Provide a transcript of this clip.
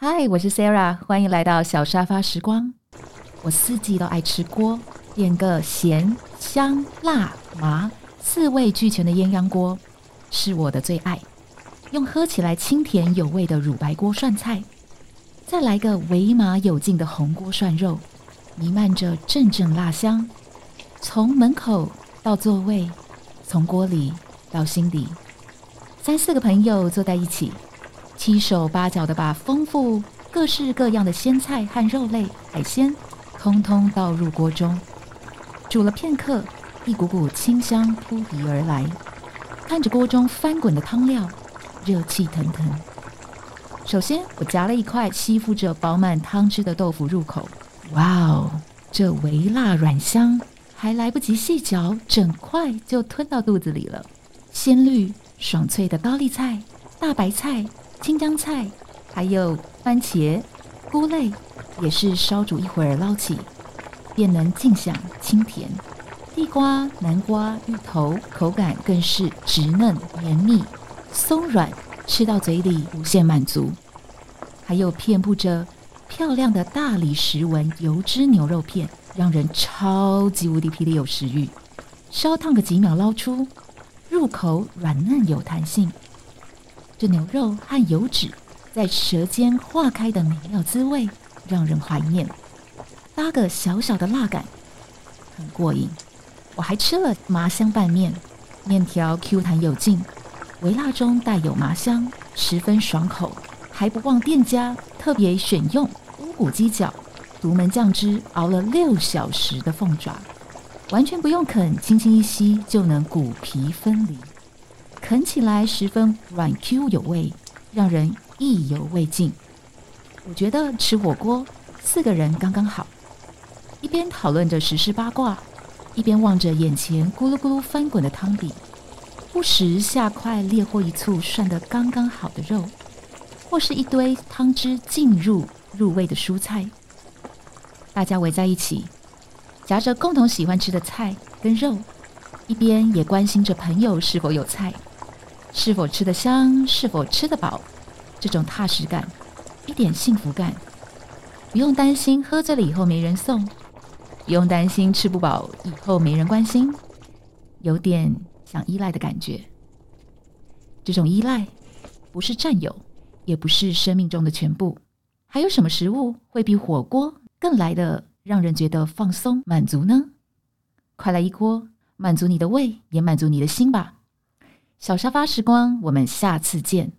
嗨，我是 Sarah，欢迎来到小沙发时光。我四季都爱吃锅，点个咸、香、辣、麻四味俱全的鸳鸯锅是我的最爱。用喝起来清甜有味的乳白锅涮菜，再来个微麻有劲的红锅涮肉，弥漫着阵阵辣香。从门口到座位，从锅里到心底，三四个朋友坐在一起。七手八脚的把丰富各式各样的鲜菜和肉类、海鲜，通通倒入锅中，煮了片刻，一股股清香扑鼻而来。看着锅中翻滚的汤料，热气腾腾。首先，我夹了一块吸附着饱满汤汁的豆腐入口，哇哦，这微辣软香，还来不及细嚼，整块就吞到肚子里了。鲜绿爽脆的高丽菜、大白菜。青江菜，还有番茄、菇类，也是烧煮一会儿捞起，便能尽享清甜。地瓜、南瓜、芋头，口感更是直嫩绵密、松软，吃到嘴里无限满足。还有遍布着漂亮的大理石纹油脂牛肉片，让人超级无敌霹雳有食欲。烧烫个几秒捞出，入口软嫩有弹性。这牛肉和油脂在舌尖化开的美妙滋味，让人怀念。搭个小小的辣感，很过瘾。我还吃了麻香拌面，面条 Q 弹有劲，微辣中带有麻香，十分爽口。还不忘店家特别选用乌骨鸡脚，独门酱汁熬了六小时的凤爪，完全不用啃，轻轻一吸就能骨皮分离。啃起来十分软 Q 有味，让人意犹未尽。我觉得吃火锅四个人刚刚好，一边讨论着时事八卦，一边望着眼前咕噜咕噜翻滚的汤底，不时下块烈火一簇涮得刚刚好的肉，或是一堆汤汁浸入入味的蔬菜。大家围在一起，夹着共同喜欢吃的菜跟肉，一边也关心着朋友是否有菜。是否吃得香？是否吃得饱？这种踏实感，一点幸福感，不用担心喝醉了以后没人送，不用担心吃不饱以后没人关心，有点想依赖的感觉。这种依赖不是占有，也不是生命中的全部。还有什么食物会比火锅更来的让人觉得放松满足呢？快来一锅，满足你的胃，也满足你的心吧。小沙发时光，我们下次见。